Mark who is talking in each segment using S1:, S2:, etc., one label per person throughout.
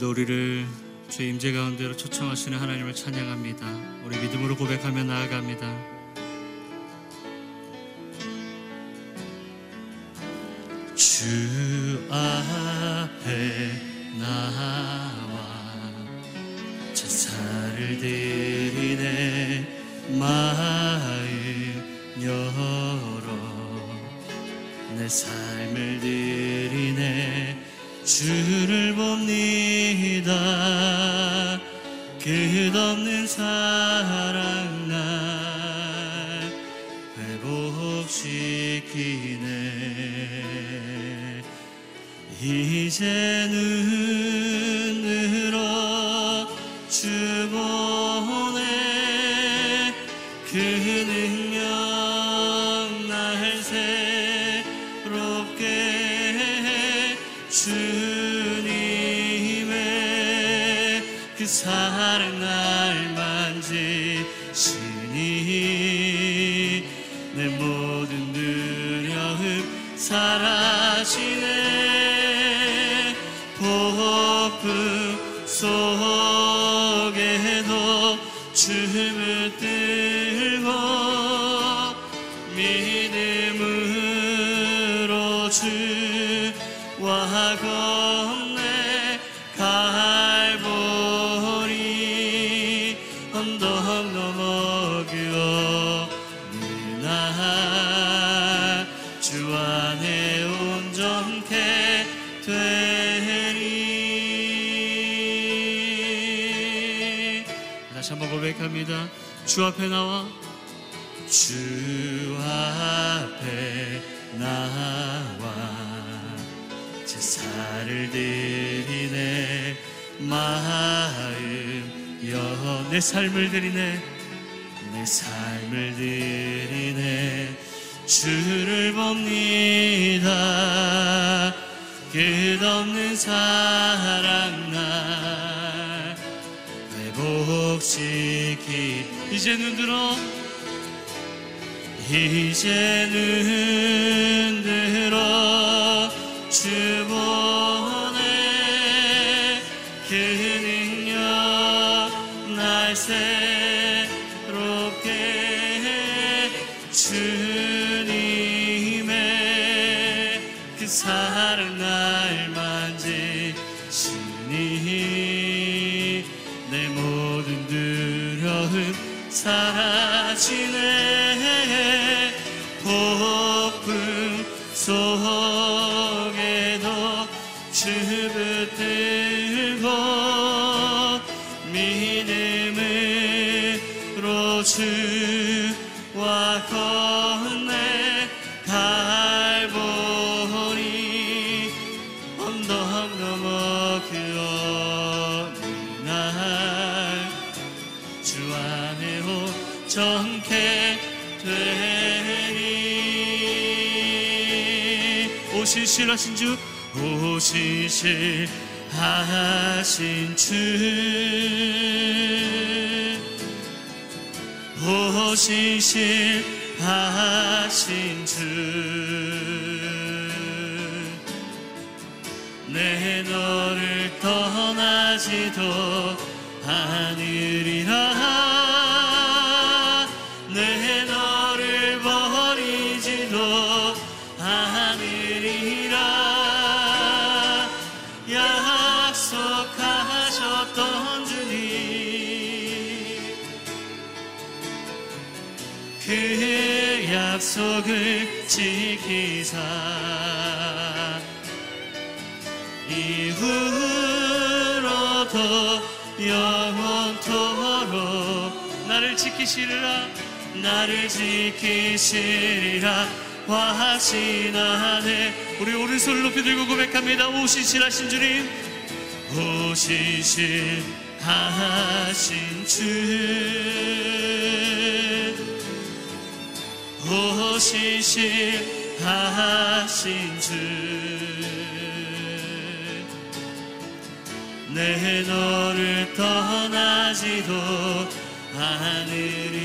S1: 오늘도 우리를 주의 임재 가운데로 초청하시는 하나님을 찬양합니다. 우리 믿음으로 고백하며 나아갑니다. 주 앞에 나와 제사를 드리네 마음 열어 내 삶을 드리네 주를 봅니 이제 눈으로 주 보네 그 능력 날 새롭게 해 주님의 그 사랑 날 만지시니 내 모든 두려움 사라지네 폭 주 앞에 나와 주 앞에 나와. 제사를 드리네 마음 여내 삶을 드리네 내 삶을 드리네. 주를 봅니다. 끝없는 사랑 날 회복시키 이제 눈 들어. 이제 눈 들어. 주보 오실실하신 주? 오실실하신 주? 오실실하신 주? 내 너를 떠나지도 않으리라 약속을 지키사. 이후로도 영원토록 나를 지키시리라 나를 지키시리라. 화신하네 우리 오른손을 높이 들고 고백합니다. 오신실하신 주님 오신실하신 주 신실하신 주. 내 너를 떠나지도 않으리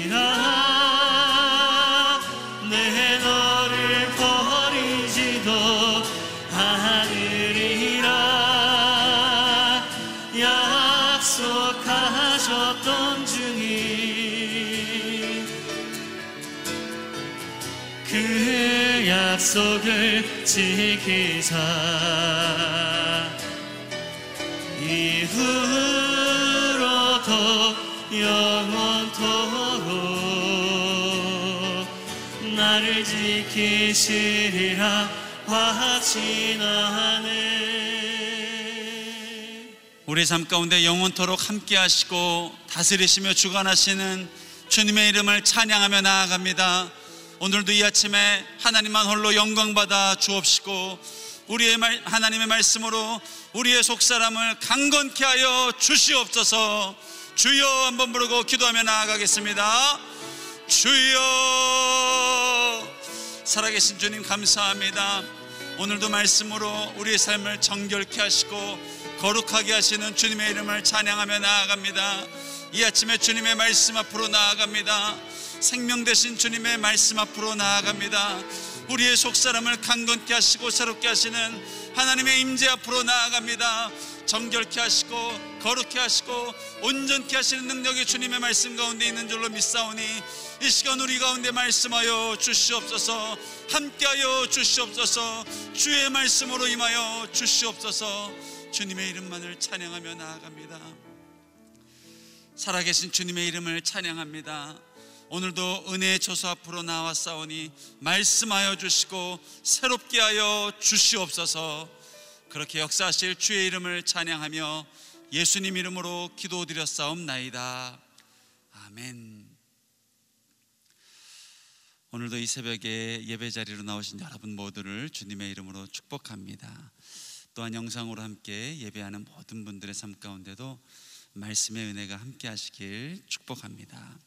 S1: 약속을 지키사 이후로도 영원토록 나를 지키시리라 확신하네
S2: 우리 삶 가운데 영원토록 함께 하시고 다스리시며 주관하시는 주님의 이름을 찬양하며 나아갑니다. 오늘도 이 아침에 하나님만 홀로 영광 받아 주옵시고 우리의 말, 하나님의 말씀으로 우리의 속사람을 강건케 하여 주시옵소서. 주여 한번 부르고 기도하며 나아가겠습니다. 주여 살아계신 주님 감사합니다. 오늘도 말씀으로 우리의 삶을 정결케 하시고 거룩하게 하시는 주님의 이름을 찬양하며 나아갑니다. 이 아침에 주님의 말씀 앞으로 나아갑니다. 생명 되신 주님의 말씀 앞으로 나아갑니다. 우리의 속사람을 강건케 하시고 새롭게 하시는 하나님의 임재 앞으로 나아갑니다. 정결케 하시고 거룩케 하시고 온전케 하시는 능력이 주님의 말씀 가운데 있는 줄로 믿사오니 이 시간 우리 가운데 말씀하여 주시옵소서 함께하여 주시옵소서 주의 말씀으로 임하여 주시옵소서 주님의 이름만을 찬양하며 나아갑니다. 살아계신 주님의 이름을 찬양합니다. 오늘도 은혜의 저수 앞으로 나와 싸우니 말씀하여 주시고 새롭게 하여 주시옵소서 그렇게 역사하실 주의 이름을 찬양하며 예수님 이름으로 기도드렸사옵나이다. 아멘. 오늘도 이 새벽에 예배 자리로 나오신 여러분 모두를 주님의 이름으로 축복합니다. 또한 영상으로 함께 예배하는 모든 분들의 삶 가운데도 말씀의 은혜가 함께 하시길 축복합니다.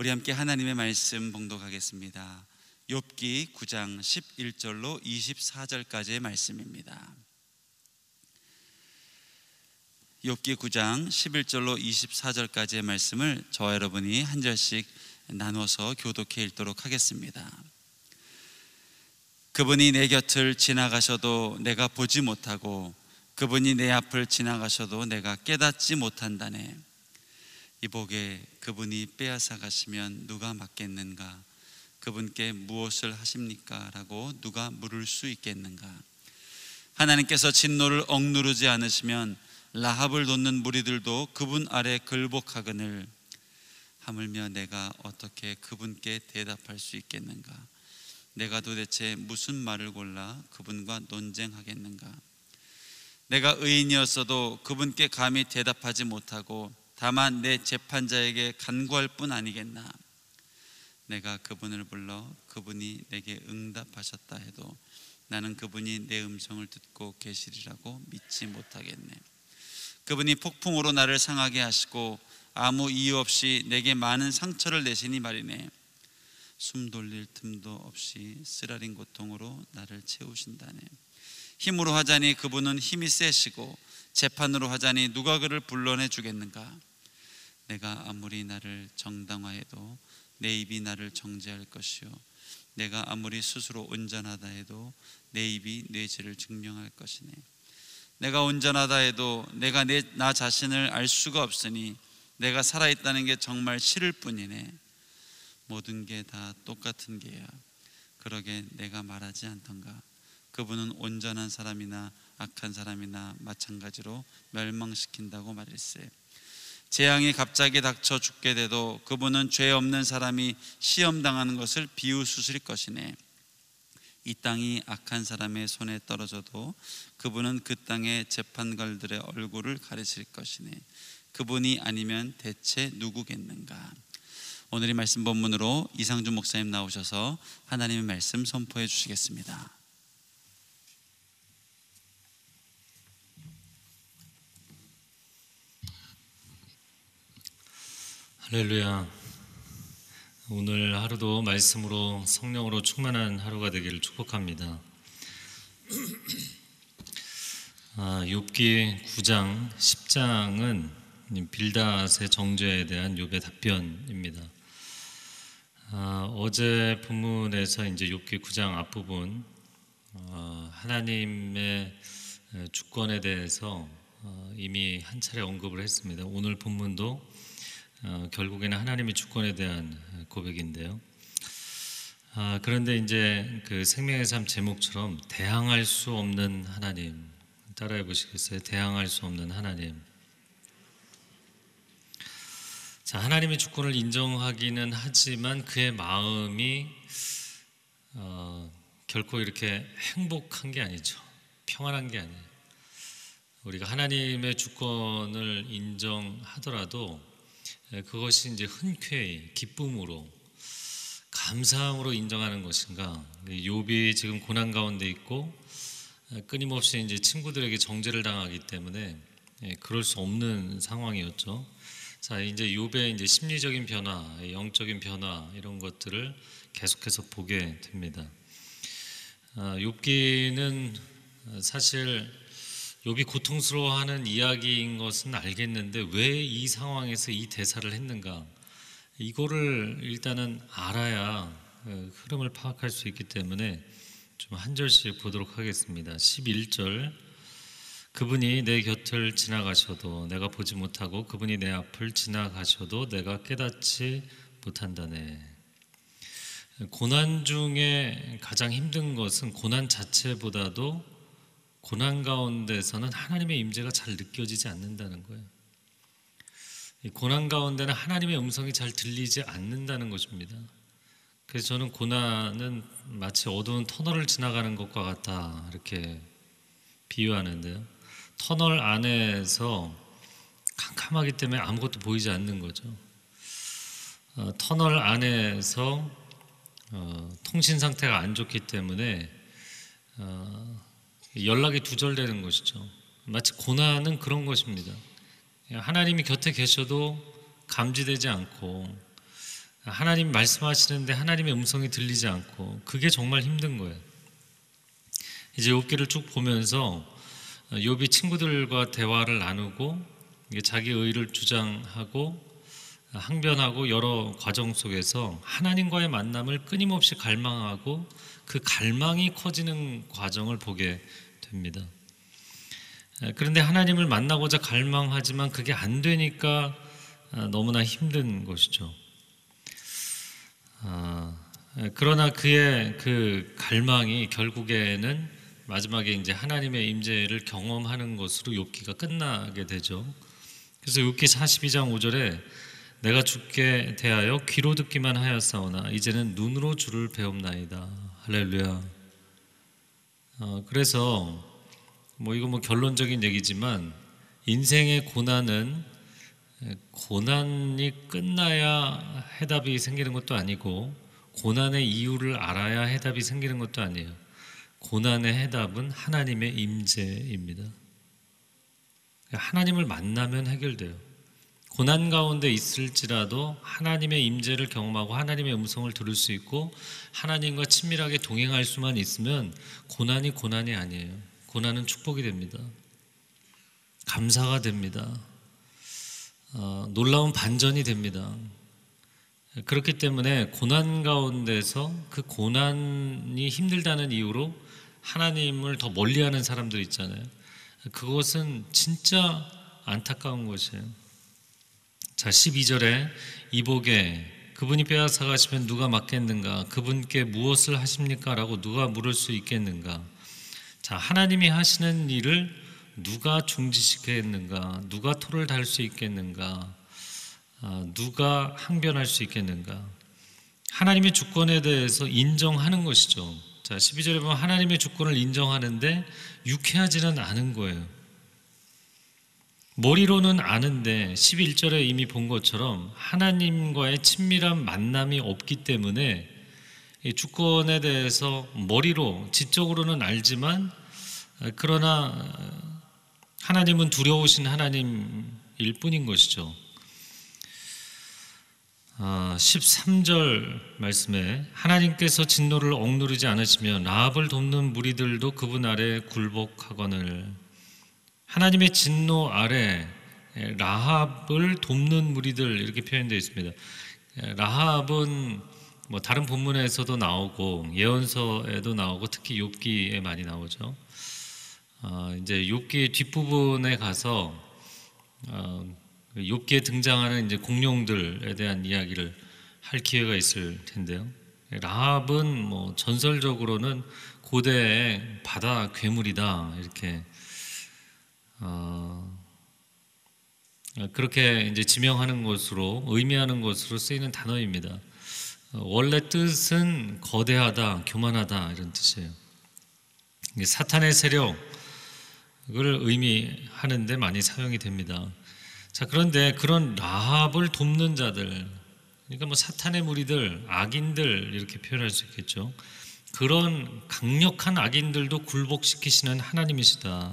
S2: 우리 함께 하나님의 말씀 봉독하겠습니다. 욥기 9장 11절로 24절까지의 말씀입니다. 욥기 9장 11절로 24절까지의 말씀을 저와 여러분이 한 절씩 나눠서 교독해 읽도록 하겠습니다. 그분이 내 곁을 지나가셔도 내가 보지 못하고 그분이 내 앞을 지나가셔도 내가 깨닫지 못한다네. 이 복에 그분이 빼앗아 가시면 누가 맡겠는가? 그분께 무엇을 하십니까? 라고 누가 물을 수 있겠는가? 하나님께서 진노를 억누르지 않으시면 라합을 돕는 무리들도 그분 아래 굴복하거늘 하물며 내가 어떻게 그분께 대답할 수 있겠는가? 내가 도대체 무슨 말을 골라 그분과 논쟁하겠는가? 내가 의인이었어도 그분께 감히 대답하지 못하고 다만 내 재판자에게 간구할 뿐 아니겠나? 내가 그분을 불러 그분이 내게 응답하셨다 해도 나는 그분이 내 음성을 듣고 계시리라고 믿지 못하겠네. 그분이 폭풍으로 나를 상하게 하시고 아무 이유 없이 내게 많은 상처를 내시니 말이네. 숨 돌릴 틈도 없이 쓰라린 고통으로 나를 채우신다네. 힘으로 하자니 그분은 힘이 세시고 재판으로 하자니 누가 그를 불러내 주겠는가? 내가 아무리 나를 정당화해도 내 입이 나를 정죄할 것이요 내가 아무리 스스로 온전하다 해도 내 입이 내 죄를 증명할 것이네. 내가 온전하다 해도 내가 내, 나 자신을 알 수가 없으니 내가 살아있다는 게 정말 싫을 뿐이네. 모든 게 다 똑같은 게야. 그러게 내가 말하지 않던가. 그분은 온전한 사람이나 악한 사람이나 마찬가지로 멸망시킨다고 말했어요. 재앙이 갑자기 닥쳐 죽게 돼도 그분은 죄 없는 사람이 시험 당하는 것을 비웃으실 것이네. 이 땅이 악한 사람의 손에 떨어져도 그분은 그 땅의 재판관들의 얼굴을 가리실 것이네. 그분이 아니면 대체 누구겠는가? 오늘의 말씀 본문으로 이상준 목사님 나오셔서 하나님의 말씀 선포해 주시겠습니다.
S3: 할렐루야. 오늘 하루도 말씀으로 성령으로 충만한 하루가 되기를 축복합니다. 아, 욥기 9장 10장은 빌닷의 정죄에 대한 욥의 답변입니다. 아, 어제 본문에서 이제 욥기 9장 앞부분 어, 하나님의 주권에 대해서 어, 이미 한 차례 언급을 했습니다. 오늘 본문도 어, 결국에는 하나님의 주권에 대한 고백인데요. 아, 그런데 이제 그 생명의 삶 제목처럼 대항할 수 없는 하나님 따라해 보시겠어요? 대항할 수 없는 하나님. 자, 하나님의 주권을 인정하기는 하지만 그의 마음이 어, 결코 이렇게 행복한 게 아니죠. 평안한 게 아니에요. 우리가 하나님의 주권을 인정하더라도 예, 그것이 이제 흔쾌히 기쁨으로 감사함으로 인정하는 것인가? 욥이 지금 고난 가운데 있고 예, 끊임없이 이제 친구들에게 정죄를 당하기 때문에 예, 그럴 수 없는 상황이었죠. 자, 이제 욥의 이제 심리적인 변화, 영적인 변화 이런 것들을 계속해서 보게 됩니다. 아, 욥기는 사실 욥이 고통스러워하는 이야기인 것은 알겠는데 왜 이 상황에서 이 대사를 했는가? 이거를 일단은 알아야 어, 흐름을 파악할 수 있기 때문에 좀 한 절씩 보도록 하겠습니다. 11절 그분이 내 곁을 지나가셔도 내가 보지 못하고 그분이 내 앞을 지나가셔도 내가 깨닫지 못한다네. 고난 중에 가장 힘든 것은 고난 자체보다도 고난 가운데서는 하나님의 임재가 잘 느껴지지 않는다는 거예요. 이 고난 가운데는 하나님의 음성이 잘 들리지 않는다는 것입니다. 그래서 저는 고난은 마치 어두운 터널을 지나가는 것과 같다 이렇게 비유하는데요. 터널 안에서 캄캄하기 때문에 아무것도 보이지 않는 거죠. 어, 터널 안에서 어, 통신 상태가 안 좋기 때문에 어, 연락이 두절되는 것이죠. 마치 고난은 그런 것입니다. 하나님이 곁에 계셔도 감지되지 않고 하나님 말씀하시는데 하나님의 음성이 들리지 않고 그게 정말 힘든 거예요. 이제 욥기를 쭉 보면서 욥이 친구들과 대화를 나누고 자기 의를 주장하고 항변하고 여러 과정 속에서 하나님과의 만남을 끊임없이 갈망하고 그 갈망이 커지는 과정을 보게 됩니다. 그런데 하나님을 만나고자 갈망하지만 그게 안 되니까 너무나 힘든 것이죠. 아, 그러나 그의 그 갈망이 결국에는 마지막에 이제 하나님의 임재를 경험하는 것으로 욥기가 끝나게 되죠. 그래서 욥기 42장 5절에 내가 죽게 대하여 귀로 듣기만 하였사오나 이제는 눈으로 주를 배움나이다. 할렐루야. 어, 그래서 뭐 이거 뭐 결론적인 얘기지만 인생의 고난은 고난이 끝나야 해답이 생기는 것도 아니고 고난의 이유를 알아야 해답이 생기는 것도 아니에요. 고난의 해답은 하나님의 임재입니다. 하나님을 만나면 해결돼요. 고난 가운데 있을지라도 하나님의 임재를 경험하고 하나님의 음성을 들을 수 있고 하나님과 친밀하게 동행할 수만 있으면 고난이 고난이 아니에요. 고난은 축복이 됩니다. 감사가 됩니다. 어, 놀라운 반전이 됩니다. 그렇기 때문에 고난 가운데서 그 고난이 힘들다는 이유로 하나님을 더 멀리하는 사람들 있잖아요. 그것은 진짜 안타까운 것이에요. 자, 12절에 이복에 그분이 빼앗아 가시면 누가 맡겠는가? 그분께 무엇을 하십니까? 라고 누가 물을 수 있겠는가? 자, 하나님이 하시는 일을 누가 중지시키겠는가? 누가 토를 달 수 있겠는가? 아, 누가 항변할 수 있겠는가? 하나님의 주권에 대해서 인정하는 것이죠. 자, 12절에 보면 하나님의 주권을 인정하는데 유쾌하지는 않은 거예요. 머리로는 아는데 11절에 이미 본 것처럼 하나님과의 친밀한 만남이 없기 때문에 주권에 대해서 머리로 지적으로는 알지만 그러나 하나님은 두려우신 하나님일 뿐인 것이죠. 13절 아, 말씀에 하나님께서 진노를 억누르지 않으시면 라합을 돕는 무리들도 그분 아래 굴복하거늘 하나님의 진노 아래 라합을 돕는 무리들 이렇게 표현되어 있습니다. 라합은 뭐 다른 본문에서도 나오고 예언서에도 나오고 특히 욥기에 많이 나오죠. 어, 이제 욥기 뒷부분에 가서 어, 욥기에 등장하는 이제 공룡들에 대한 이야기를 할 기회가 있을 텐데요. 라합은 뭐 전설적으로는 고대의 바다 괴물이다 이렇게 어, 그렇게 이제 지명하는 것으로 의미하는 것으로 쓰이는 단어입니다. 어, 원래 뜻은 거대하다, 교만하다 이런 뜻이에요. 사탄의 세력을 의미하는데 많이 사용이 됩니다. 자 그런데 그런 라합을 돕는 자들, 그러니까 뭐 사탄의 무리들, 악인들 이렇게 표현할 수 있겠죠. 그런 강력한 악인들도 굴복시키시는 하나님이시다.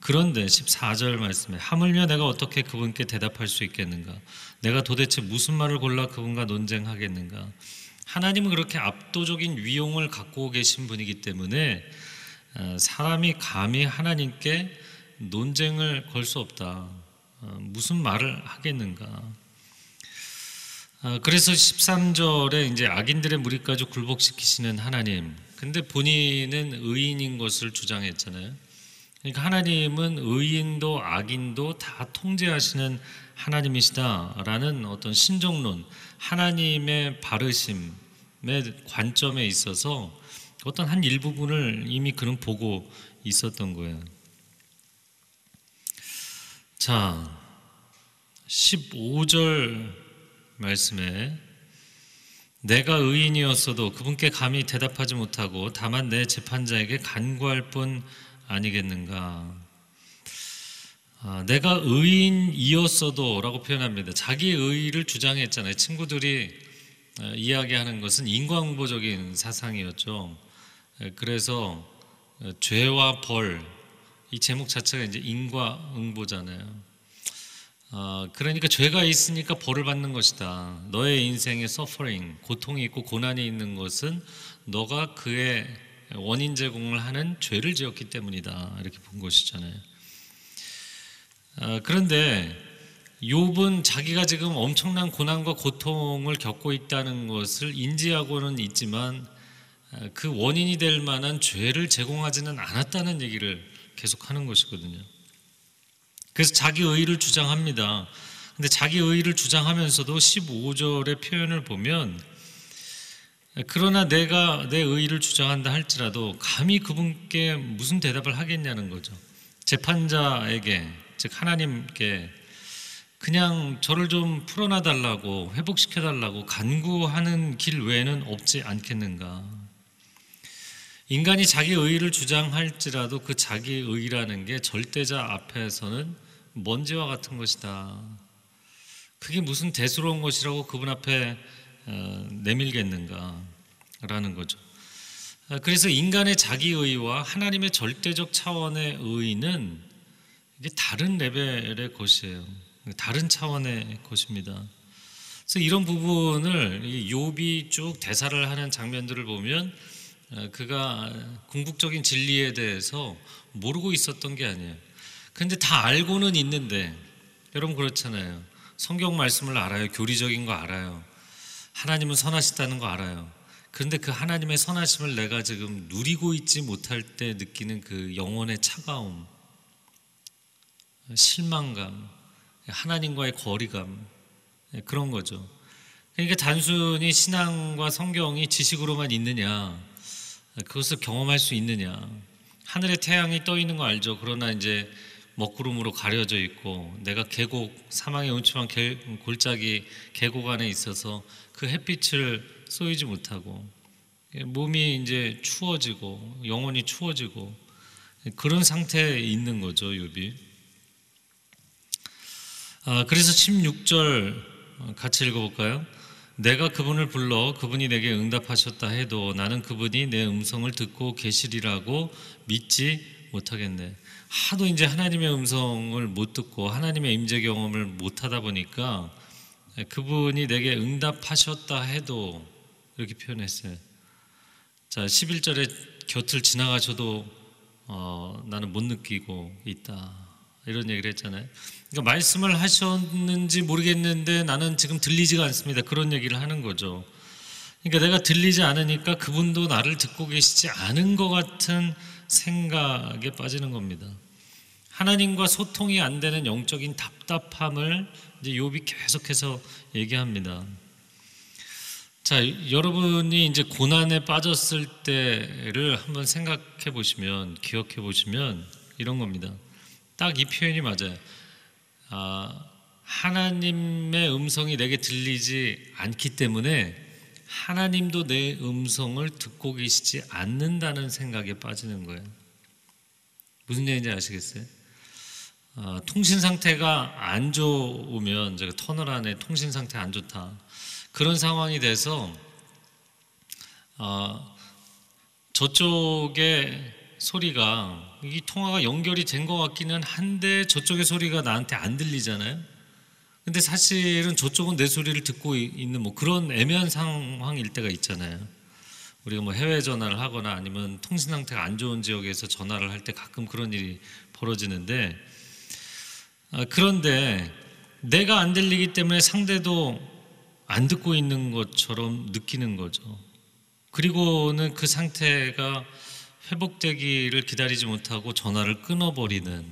S3: 그런데 14절 말씀에 하물며 내가 어떻게 그분께 대답할 수 있겠는가? 내가 도대체 무슨 말을 골라 그분과 논쟁하겠는가? 하나님은 그렇게 압도적인 위용을 갖고 계신 분이기 때문에 어, 사람이 감히 하나님께 논쟁을 걸 수 없다. 어, 무슨 말을 하겠는가? 어, 그래서 13절에 이제 악인들의 무리까지 굴복시키시는 하나님. 근데 본인은 의인인 것을 주장했잖아요. 그러니까 하나님은 의인도 악인도 다 통제하시는 하나님이시다라는 어떤 신정론, 하나님의 바르심의 관점에 있어서 어떤 한 일부분을 이미 그는 보고 있었던 거예요. 자, 15절 말씀에 내가 의인이었어도 그분께 감히 대답하지 못하고 다만 내 재판자에게 간구할 뿐 아니겠는가? 아, 내가 의인이었어도 라고 표현합니다. 자기 의의를 주장했잖아요. 친구들이 어, 이야기하는 것은 인과응보적인 사상이었죠. 에, 그래서 어, 죄와 벌, 이 제목 자체가 이제 인과응보잖아요. 어, 그러니까 죄가 있으니까 벌을 받는 것이다. 너의 인생에 서퍼링, 고통이 있고 고난이 있는 것은 너가 그의 원인 제공을 하는 죄를 지었기 때문이다. 이렇게 본 것이잖아요. 어, 그런데 욥은 자기가 지금 엄청난 고난과 고통을 겪고 있다는 것을 인지하고는 있지만 어, 그 원인이 될 만한 죄를 제공하지는 않았다는 얘기를 계속하는 것이거든요. 그래서 자기 의의를 주장합니다. 근데 자기 의의를 주장하면서도 15절의 표현을 보면 그러나 내가 내 의의를 주장한다 할지라도 감히 그분께 무슨 대답을 하겠냐는 거죠. 재판자에게 즉 하나님께 그냥 저를 좀 풀어놔 달라고 회복시켜 달라고 간구하는 길 외에는 없지 않겠는가. 인간이 자기 의의를 주장할지라도 그 자기 의의라는 게 절대자 앞에서는 먼지와 같은 것이다. 그게 무슨 대수로운 것이라고 그분 앞에 어, 내밀겠는가라는 거죠. 어, 그래서 인간의 자기 의와 하나님의 절대적 차원의 의는 이게 다른 레벨의 것이에요. 다른 차원의 것입니다. 그래서 이런 부분을 욥이 쭉 대사를 하는 장면들을 보면 어, 그가 궁극적인 진리에 대해서 모르고 있었던 게 아니에요. 근데 다 알고는 있는데 여러분 그렇잖아요. 성경 말씀을 알아요. 교리적인 거 알아요. 하나님은 선하시다는 거 알아요. 그런데 그 하나님의 선하심을 내가 지금 누리고 있지 못할 때 느끼는 그 영혼의 차가움, 실망감, 하나님과의 거리감, 그런 거죠. 그러니까 단순히 신앙과 성경이 지식으로만 있느냐, 그것을 경험할 수 있느냐. 하늘에 태양이 떠 있는 거 알죠. 그러나 이제 먹구름으로 가려져 있고 내가 계곡 사망의 음침한 골짜기 계곡 안에 있어서 그 햇빛을 쏘이지 못하고 몸이 이제 추워지고 영혼이 추워지고 그런 상태에 있는 거죠 욥이. 아, 그래서 16절 같이 읽어 볼까요? 내가 그분을 불러 그분이 내게 응답하셨다 해도 나는 그분이 내 음성을 듣고 계시리라고 믿지 못하겠네. 하도 이제 하나님의 음성을 못 듣고 하나님의 임재 경험을 못 하다 보니까 그분이 내게 응답하셨다 해도 이렇게 표현했어요. 자, 11절에 곁을 지나가셔도 어, 나는 못 느끼고 있다. 이런 얘기를 했잖아요. 그러니까 말씀을 하셨는지 모르겠는데 나는 지금 들리지가 않습니다. 그런 얘기를 하는 거죠. 그러니까 내가 들리지 않으니까 그분도 나를 듣고 계시지 않은 것 같은 생각에 빠지는 겁니다. 하나님과 소통이 안 되는 영적인 답답함을 이제 욥이 계속해서 얘기합니다. 자, 여러분이 이제 고난에 빠졌을 때를 한번 생각해 보시면, 기억해 보시면 이런 겁니다. 딱 이 표현이 맞아요. 아, 하나님의 음성이 내게 들리지 않기 때문에 하나님도 내 음성을 듣고 계시지 않는다는 생각에 빠지는 거예요. 무슨 얘기인지 아시겠어요? 아, 통신 상태가 안 좋으면 제가 터널 안에 통신 상태 안 좋다. 그런 상황이 돼서 어, 저쪽의 소리가 이 통화가 연결이 된 것 같기는 한데 저쪽의 소리가 나한테 안 들리잖아요. 근데 사실은 저쪽은 내 소리를 듣고 이- 있는 뭐 그런 애매한 상황일 때가 있잖아요. 우리가 뭐 해외 전화를 하거나 아니면 통신 상태가 안 좋은 지역에서 전화를 할 때 가끔 그런 일이 벌어지는데 아, 그런데 내가 안 들리기 때문에 상대도 안 듣고 있는 것처럼 느끼는 거죠. 그리고는 그 상태가 회복되기를 기다리지 못하고 전화를 끊어버리는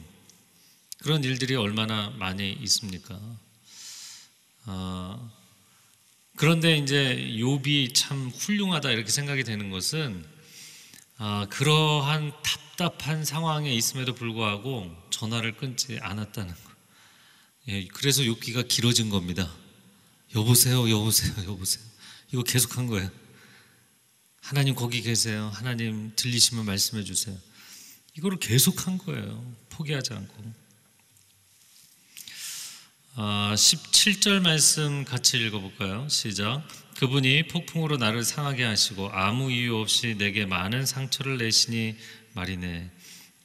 S3: 그런 일들이 얼마나 많이 있습니까? 아, 그런데 이제 욥이 참 훌륭하다 이렇게 생각이 되는 것은 아, 그러한 답답한 상황에 있음에도 불구하고 전화를 끊지 않았다는 거. 예, 그래서 욥기가 길어진 겁니다. 여보세요, 여보세요, 여보세요. 이거 계속 한 거예요. 하나님 거기 계세요. 하나님 들리시면 말씀해 주세요. 이거를 계속 한 거예요. 포기하지 않고. 아, 17절 말씀 같이 읽어볼까요? 시작. 그분이 폭풍으로 나를 상하게 하시고 아무 이유 없이 내게 많은 상처를 내시니 말이네.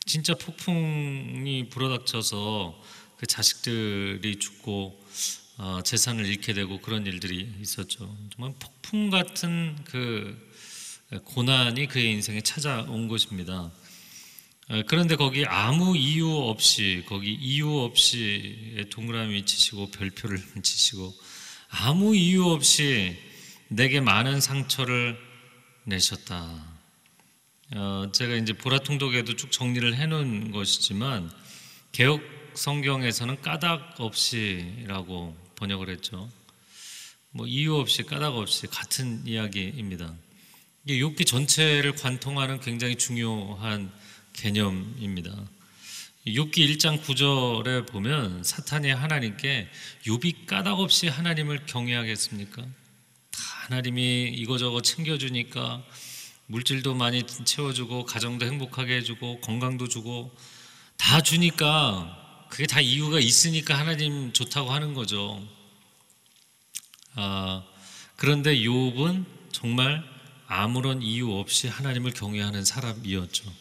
S3: 진짜 폭풍이 불어닥쳐서 그 자식들이 죽고 어, 재산을 잃게 되고 그런 일들이 있었죠. 정말 폭풍 같은 그 고난이 그의 인생에 찾아온 것입니다. 어, 그런데 거기 아무 이유 없이 거기 이유 없이 동그라미 치시고 별표를 치시고 아무 이유 없이 내게 많은 상처를 내셨다. 어, 제가 이제 보라통독에도 쭉 정리를 해놓은 것이지만 개혁 성경에서는 까닭 없이라고 번역을 했죠. 뭐 이유 없이 까닭 없이 같은 이야기입니다. 이게 욥기 전체를 관통하는 굉장히 중요한 개념입니다. 욥기 1장 9절에 보면 사탄이 하나님께 욥이 까닭 없이 하나님을 경외하겠습니까? 다 하나님이 이거저거 챙겨주니까 물질도 많이 채워주고 가정도 행복하게 해주고 건강도 주고 다 주니까 그게 다 이유가 있으니까 하나님 좋다고 하는 거죠. 아, 그런데 욥은 정말 아무런 이유 없이 하나님을 경외하는 사람이었죠.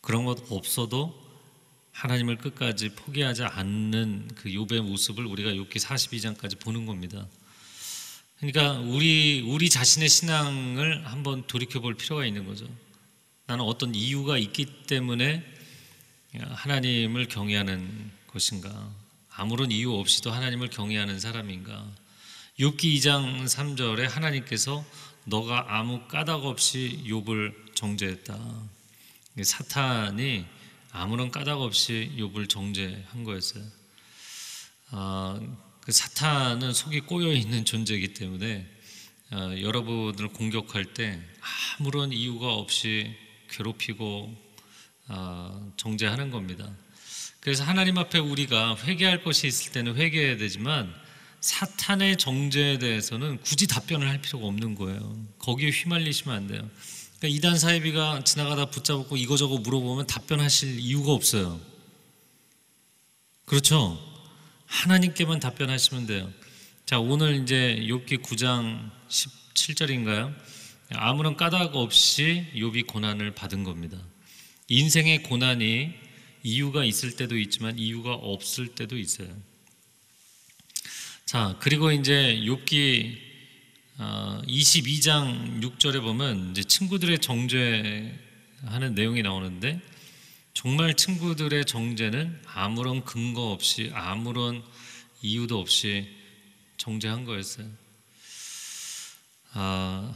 S3: 그런 것 없어도 하나님을 끝까지 포기하지 않는 그 욥의 모습을 우리가 욥기 42장까지 보는 겁니다. 그러니까 우리 우리 자신의 신앙을 한번 돌이켜 볼 필요가 있는 거죠. 나는 어떤 이유가 있기 때문에 하나님을 경외하는 것인가? 아무런 이유 없이도 하나님을 경외하는 사람인가? 욥기 2장 3절에 하나님께서 너가 아무 까닭 없이 욥을 정죄했다. 사탄이 아무런 까닭 없이 욥을 정죄한 거였어요. 아, 그 사탄은 속이 꼬여 있는 존재이기 때문에 아, 여러분을 공격할 때 아무런 이유가 없이 괴롭히고 아, 정죄하는 겁니다. 그래서 하나님 앞에 우리가 회개할 것이 있을 때는 회개해야 되지만 사탄의 정죄에 대해서는 굳이 답변을 할 필요가 없는 거예요. 거기에 휘말리시면 안 돼요. 그러니까 이단 사이비가 지나가다 붙잡고 이거저거 물어보면 답변하실 이유가 없어요. 그렇죠? 하나님께만 답변하시면 돼요. 자, 오늘 이제 욥기 9장 17절인가요? 아무런 까닭 없이 욥이 고난을 받은 겁니다. 인생의 고난이 이유가 있을 때도 있지만 이유가 없을 때도 있어요. 자, 그리고 이제 욥기 22장 6절에 보면 이제 친구들의 정죄하는 내용이 나오는데 정말 친구들의 정죄는 아무런 근거 없이 아무런 이유도 없이 정죄한 거였어요. 아,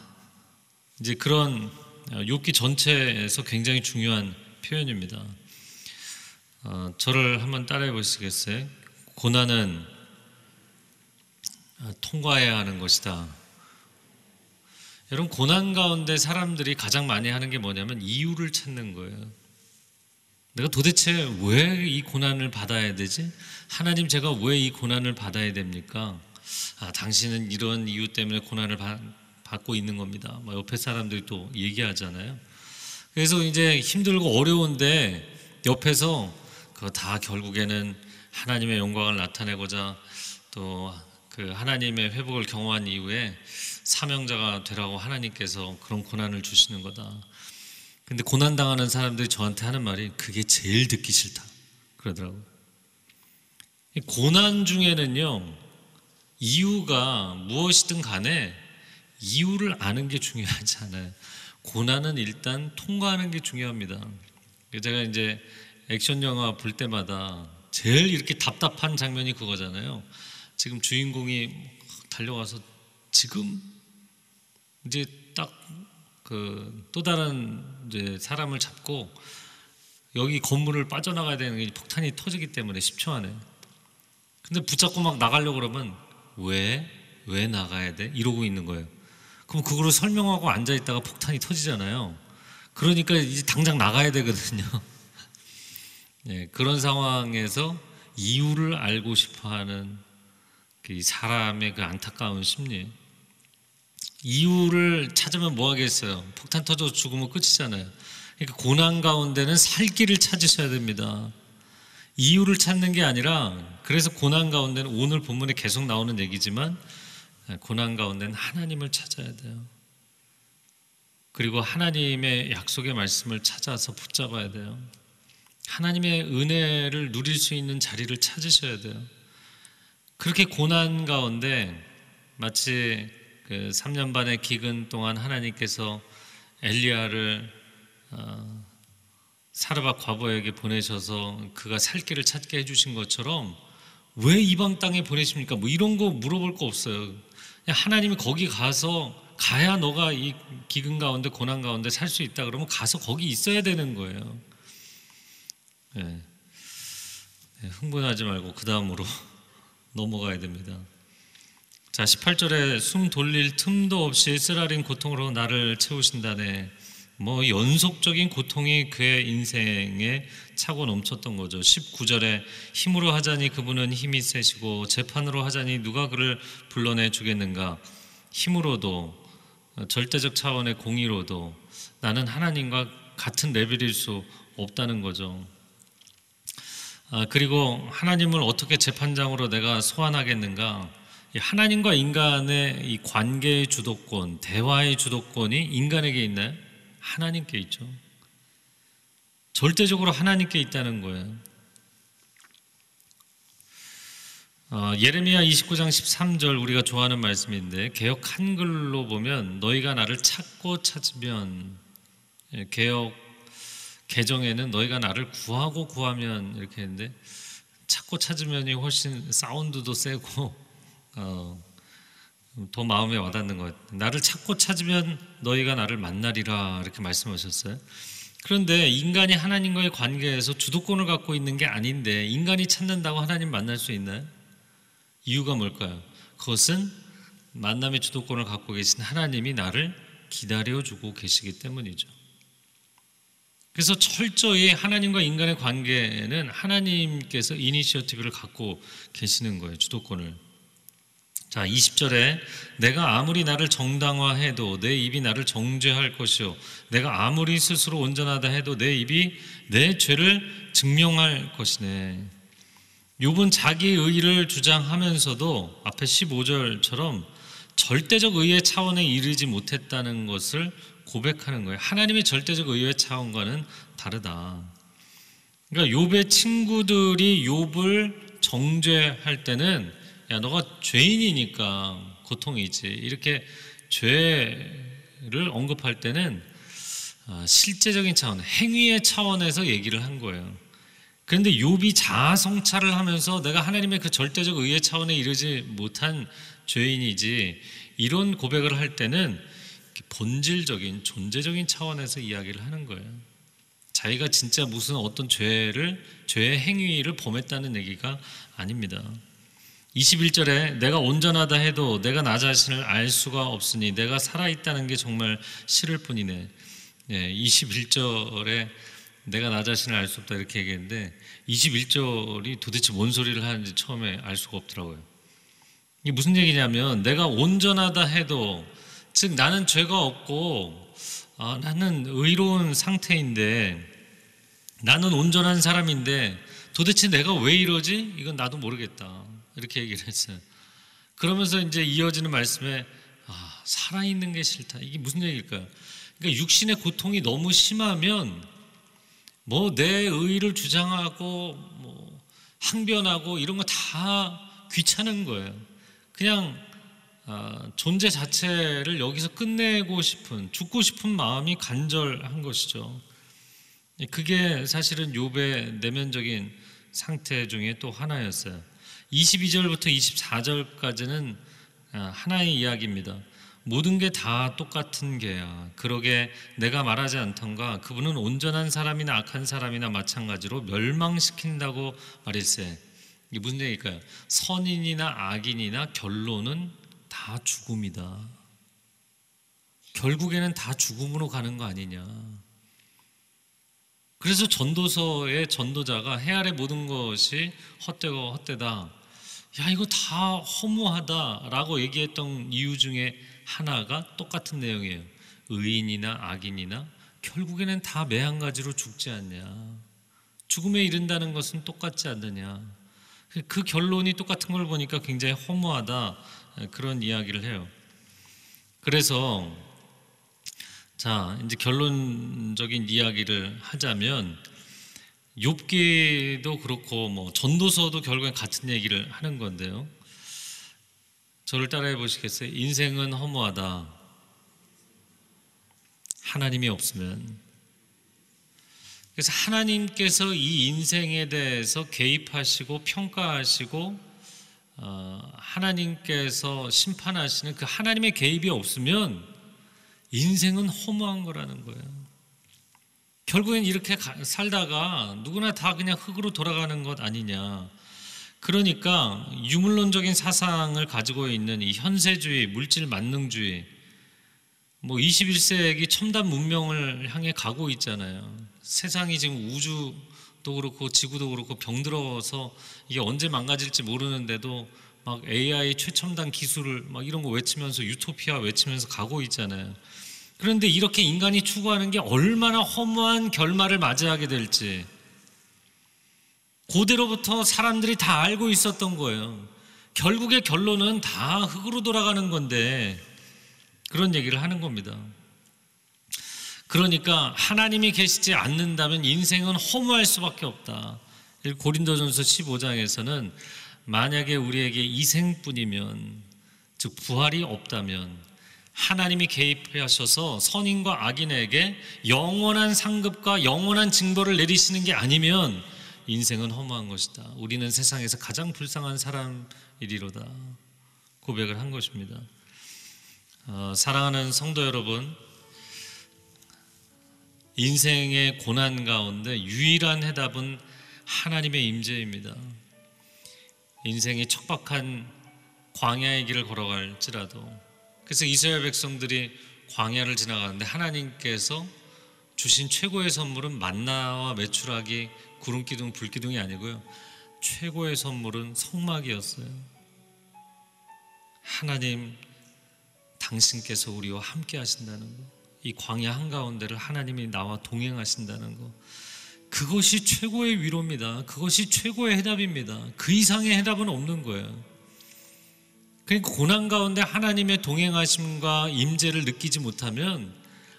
S3: 이제 그런 욥기 전체에서 굉장히 중요한 표현입니다. 어, 저를 한번 따라해 보시겠어요? 고난은 통과해야 하는 것이다. 여러분 고난 가운데 사람들이 가장 많이 하는 게 뭐냐면 이유를 찾는 거예요. 내가 도대체 왜 이 고난을 받아야 되지? 하나님 제가 왜 이 고난을 받아야 됩니까? 아, 당신은 이런 이유 때문에 고난을 받, 받고 있는 겁니다. 뭐 옆에 사람들이 또 얘기하잖아요. 그래서 이제 힘들고 어려운데 옆에서 그거 다 결국에는 하나님의 영광을 나타내고자 또 그 하나님의 회복을 경험한 이후에 사명자가 되라고 하나님께서 그런 고난을 주시는 거다. 근데 고난 당하는 사람들이 저한테 하는 말이 그게 제일 듣기 싫다. 그러더라고요. 이 고난 중에는요, 이유가 무엇이든 간에 이유를 아는 게 중요하지 않아요. 고난은 일단 통과하는 게 중요합니다. 제가 이제 액션 영화 볼 때마다 제일 이렇게 답답한 장면이 그거잖아요. 지금 주인공이 달려가서 지금 이제 딱 그 또 다른 이제 사람을 잡고 여기 건물을 빠져나가야 되는 게 폭탄이 터지기 때문에 10초 안에. 근데 붙잡고 막 나가려고 그러면 왜? 왜 나가야 돼? 이러고 있는 거예요. 그럼 그거를 설명하고 앉아 있다가 폭탄이 터지잖아요. 그러니까 이제 당장 나가야 되거든요. 예, 그런 상황에서 이유를 알고 싶어 하는 그 사람의 그 안타까운 심리. 이유를 찾으면 뭐 하겠어요? 폭탄 터져 죽으면 끝이잖아요. 그러니까 고난 가운데는 살 길을 찾으셔야 됩니다. 이유를 찾는 게 아니라 그래서 고난 가운데는 오늘 본문에 계속 나오는 얘기지만 고난 가운데는 하나님을 찾아야 돼요. 그리고 하나님의 약속의 말씀을 찾아서 붙잡아야 돼요. 하나님의 은혜를 누릴 수 있는 자리를 찾으셔야 돼요. 그렇게 고난 가운데 마치 그 3년 반의 기근 동안 하나님께서 엘리야를 어, 사르밧 과부에게 보내셔서 그가 살 길을 찾게 해주신 것처럼 왜 이방 땅에 보내십니까? 뭐 이런 거 물어볼 거 없어요. 하나님이 거기 가서 가야 너가 이 기근 가운데 고난 가운데 살 수 있다 그러면 가서 거기 있어야 되는 거예요. 네. 네, 흥분하지 말고 그 다음으로 넘어가야 됩니다. 자, 18절에 숨 돌릴 틈도 없이 쓰라린 고통으로 나를 채우신다네. 뭐 연속적인 고통이 그의 인생에 차고 넘쳤던 거죠. 19절에 힘으로 하자니 그분은 힘이 세시고 재판으로 하자니 누가 그를 불러내 주겠는가? 힘으로도 절대적 차원의 공의로도 나는 하나님과 같은 레벨일 수 없다는 거죠. 아, 그리고 하나님을 어떻게 재판장으로 내가 소환하겠는가? 하나님과 인간의 이 관계의 주도권, 대화의 주도권이 인간에게 있나요? 하나님께 있죠. 절대적으로 하나님께 있다는 거예요. 어, 예레미야 29장 13절 우리가 좋아하는 말씀인데 개혁 한글로 보면 너희가 나를 찾고 찾으면 예, 개혁 개정에는 너희가 나를 구하고 구하면 이렇게 했는데 찾고 찾으면이 훨씬 사운드도 세고 어, 더 마음에 와닿는 것 같아요. 나를 찾고 찾으면 너희가 나를 만나리라 이렇게 말씀하셨어요. 그런데 인간이 하나님과의 관계에서 주도권을 갖고 있는 게 아닌데 인간이 찾는다고 하나님 만날 수 있나요? 이유가 뭘까요? 그것은 만남의 주도권을 갖고 계신 하나님이 나를 기다려주고 계시기 때문이죠. 그래서 철저히 하나님과 인간의 관계에는 하나님께서 이니시어티브를 갖고 계시는 거예요. 주도권을. 자, 20절에 내가 아무리 나를 정당화해도 내 입이 나를 정죄할 것이요. 내가 아무리 스스로 온전하다 해도 내 입이 내 죄를 증명할 것이네. 욥은 자기 의를 주장하면서도 앞에 15절처럼 절대적 의의 차원에 이르지 못했다는 것을 고백하는 거예요. 하나님의 절대적 의의 차원과는 다르다. 그러니까 욥의 친구들이 욥을 정죄할 때는 야 너가 죄인이니까 고통이지 이렇게 죄를 언급할 때는 아, 실제적인 차원, 행위의 차원에서 얘기를 한 거예요. 그런데 욥이 자아 성찰을 하면서 내가 하나님의 그 절대적 의의 차원에 이르지 못한 죄인이지 이런 고백을 할 때는 본질적인 존재적인 차원에서 이야기를 하는 거예요. 자기가 진짜 무슨 어떤 죄를 죄의 행위를 범했다는 얘기가 아닙니다. 21절에 내가 온전하다 해도 내가 나 자신을 알 수가 없으니 내가 살아있다는 게 정말 싫을 뿐이네. 예, 21절에 내가 나 자신을 알 수 없다 이렇게 얘기했는데 21절이 도대체 뭔 소리를 하는지 처음에 알 수가 없더라고요. 이게 무슨 얘기냐면 내가 온전하다 해도 즉 나는 죄가 없고 아, 나는 의로운 상태인데 나는 온전한 사람인데 도대체 내가 왜 이러지? 이건 나도 모르겠다. 이렇게 얘기를 했어요. 그러면서 이제 이어지는 말씀에 아, 살아있는 게 싫다. 이게 무슨 얘기일까요? 그러니까 육신의 고통이 너무 심하면 뭐내 의를 주장하고 뭐 항변하고 이런 거 다 귀찮은 거예요. 그냥 아, 존재 자체를 여기서 끝내고 싶은 죽고 싶은 마음이 간절한 것이죠. 그게 사실은 욥의 내면적인 상태 중에 또 하나였어요. 22절부터 24절까지는 아, 하나의 이야기입니다. 모든 게 다 똑같은 게야. 그러게 내가 말하지 않던가 그분은 온전한 사람이나 악한 사람이나 마찬가지로 멸망시킨다고 말했어요. 이게 무슨 얘기일까요? 선인이나 악인이나 결론은 다 죽음이다. 결국에는 다 죽음으로 가는 거 아니냐. 그래서 전도서의 전도자가 해 아래 모든 것이 헛되고 헛되다. 야, 이거 다 허무하다라고 얘기했던 이유 중에 하나가 똑같은 내용이에요. 의인이나 악인이나 결국에는 다 매 한 가지로 죽지 않냐. 죽음에 이른다는 것은 똑같지 않느냐. 그 결론이 똑같은 걸 보니까 굉장히 허무하다. 그런 이야기를 해요. 그래서 자, 이제 결론적인 이야기를 하자면 욥기도 그렇고 뭐 전도서도 결국엔 같은 얘기를 하는 건데요. 저를 따라해 보시겠어요? 인생은 허무하다. 하나님이 없으면. 그래서 하나님께서 이 인생에 대해서 개입하시고 평가하시고 어, 하나님께서 심판하시는 그 하나님의 개입이 없으면 인생은 허무한 거라는 거예요. 결국엔 이렇게 살다가 누구나 다 그냥 흙으로 돌아가는 것 아니냐. 그러니까 유물론적인 사상을 가지고 있는 이 현세주의, 물질 만능주의, 뭐 21세기 첨단 문명을 향해 가고 있잖아요. 세상이 지금 우주도 그렇고 지구도 그렇고 병들어서 이게 언제 망가질지 모르는데도 막 AI 최첨단 기술을 막 이런 거 외치면서 유토피아 외치면서 가고 있잖아요. 그런데 이렇게 인간이 추구하는 게 얼마나 허무한 결말을 맞이하게 될지 고대로부터 사람들이 다 알고 있었던 거예요. 결국의 결론은 다 흙으로 돌아가는 건데 그런 얘기를 하는 겁니다. 그러니까 하나님이 계시지 않는다면 인생은 허무할 수밖에 없다. 고린도전서 15장에서는 만약에 우리에게 이 생뿐이면 즉 부활이 없다면 하나님이 개입하셔서 선인과 악인에게 영원한 상급과 영원한 징벌을 내리시는 게 아니면 인생은 허무한 것이다. 우리는 세상에서 가장 불쌍한 사람이리로다. 고백을 한 것입니다. 어, 사랑하는 성도 여러분, 인생의 고난 가운데 유일한 해답은 하나님의 임재입니다. 인생이 척박한 광야의 길을 걸어갈지라도 그래서 이스라엘 백성들이 광야를 지나가는데 하나님께서 주신 최고의 선물은 만나와 메추라기 구름 기둥 불 기둥이 아니고요. 최고의 선물은 성막이었어요. 하나님 당신께서 우리와 함께 하신다는 거. 이 광야 한가운데를 하나님이 나와 동행하신다는 거. 그것이 최고의 위로입니다. 그것이 최고의 해답입니다. 그 이상의 해답은 없는 거예요. 그러니까 고난 가운데 하나님의 동행하심과 임재를 느끼지 못하면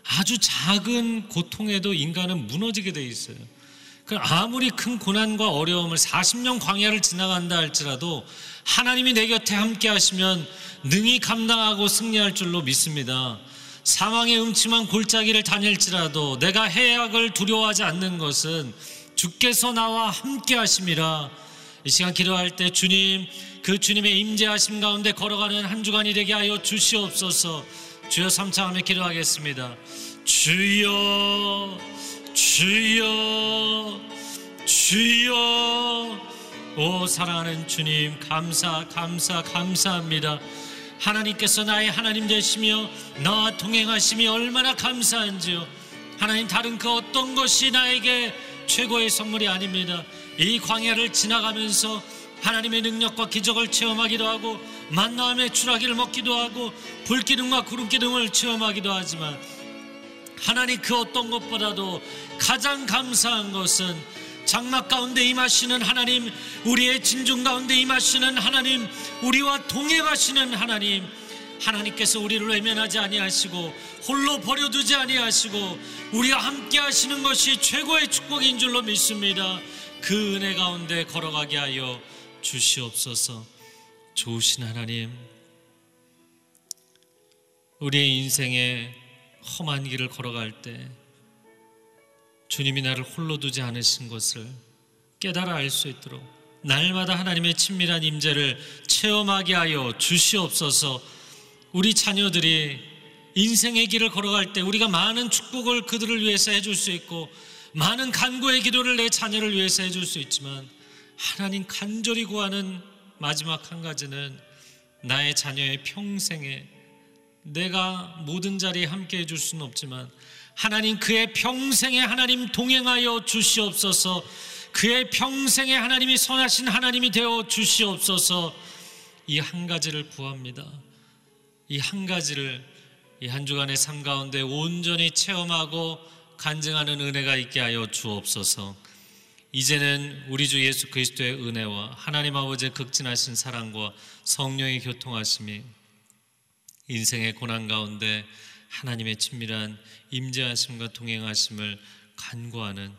S3: 아주 작은 고통에도 인간은 무너지게 돼 있어요. 그 아무리 큰 고난과 어려움을 40년 광야를 지나간다 할지라도 하나님이 내 곁에 함께 하시면 능히 감당하고 승리할 줄로 믿습니다. 사망의 음침한 골짜기를 다닐지라도 내가 해악을 두려워하지 않는 것은 주께서 나와 함께 하심이라 이 시간 기도할 때 주님 그 주님의 임재하심 가운데 걸어가는 한 주간이 되게 하여 주시옵소서. 주여 삼창 하며 기도하겠습니다. 주여 주여 주여 오 사랑하는 주님 감사 감사 감사합니다. 하나님께서 나의 하나님 되시며 나와 동행하심이 얼마나 감사한지요. 하나님 다른 그 어떤 것이 나에게 최고의 선물이 아닙니다. 이 광야를 지나가면서 하나님의 능력과 기적을 체험하기도 하고 만나함의 추라기를 먹기도 하고 불기둥과 구름기둥을 체험하기도 하지만 하나님 그 어떤 것보다도 가장 감사한 것은 장막 가운데 임하시는 하나님, 우리의 진중 가운데 임하시는 하나님, 우리와 동행하시는 하나님, 하나님께서 우리를 외면하지 아니하시고 홀로 버려두지 아니하시고 우리와 함께 하시는 것이 최고의 축복인 줄로 믿습니다. 그 은혜 가운데 걸어가게 하여 주시옵소서. 좋으신 하나님, 우리의 인생에 험한 길을 걸어갈 때 주님이 나를 홀로 두지 않으신 것을 깨달아 알 수 있도록 날마다 하나님의 친밀한 임재를 체험하게 하여 주시옵소서. 우리 자녀들이 인생의 길을 걸어갈 때 우리가 많은 축복을 그들을 위해서 해줄 수 있고 많은 간구의 기도를 내 자녀를 위해서 해줄 수 있지만 하나님 간절히 구하는 마지막 한 가지는 나의 자녀의 평생에 내가 모든 자리에 함께 해줄 수는 없지만 하나님 그의 평생에 하나님 동행하여 주시옵소서 그의 평생에 하나님이 선하신 하나님이 되어 주시옵소서 이 한 가지를 구합니다. 이 한 가지를 이 한 주간의 삶 가운데 온전히 체험하고 간증하는 은혜가 있게 하여 주옵소서. 이제는 우리 주 예수 그리스도의 은혜와 하나님 아버지의 극진하신 사랑과 성령의 교통하심이 인생의 고난 가운데 하나님의 친밀한 임재하심과 동행하심을 간구하는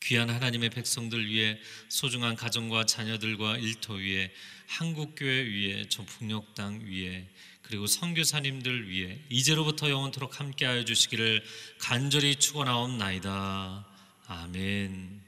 S3: 귀한 하나님의 백성들 위해 소중한 가정과 자녀들과 일터 위에 한국교회 위에 저 북녘 땅 위에 그리고 선교사님들 위해 이제로부터 영원토록 함께하여 주시기를 간절히 축원하옵나이다. 아멘.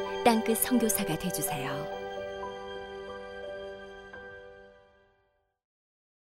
S4: 땅끝 선교사가 되주세요.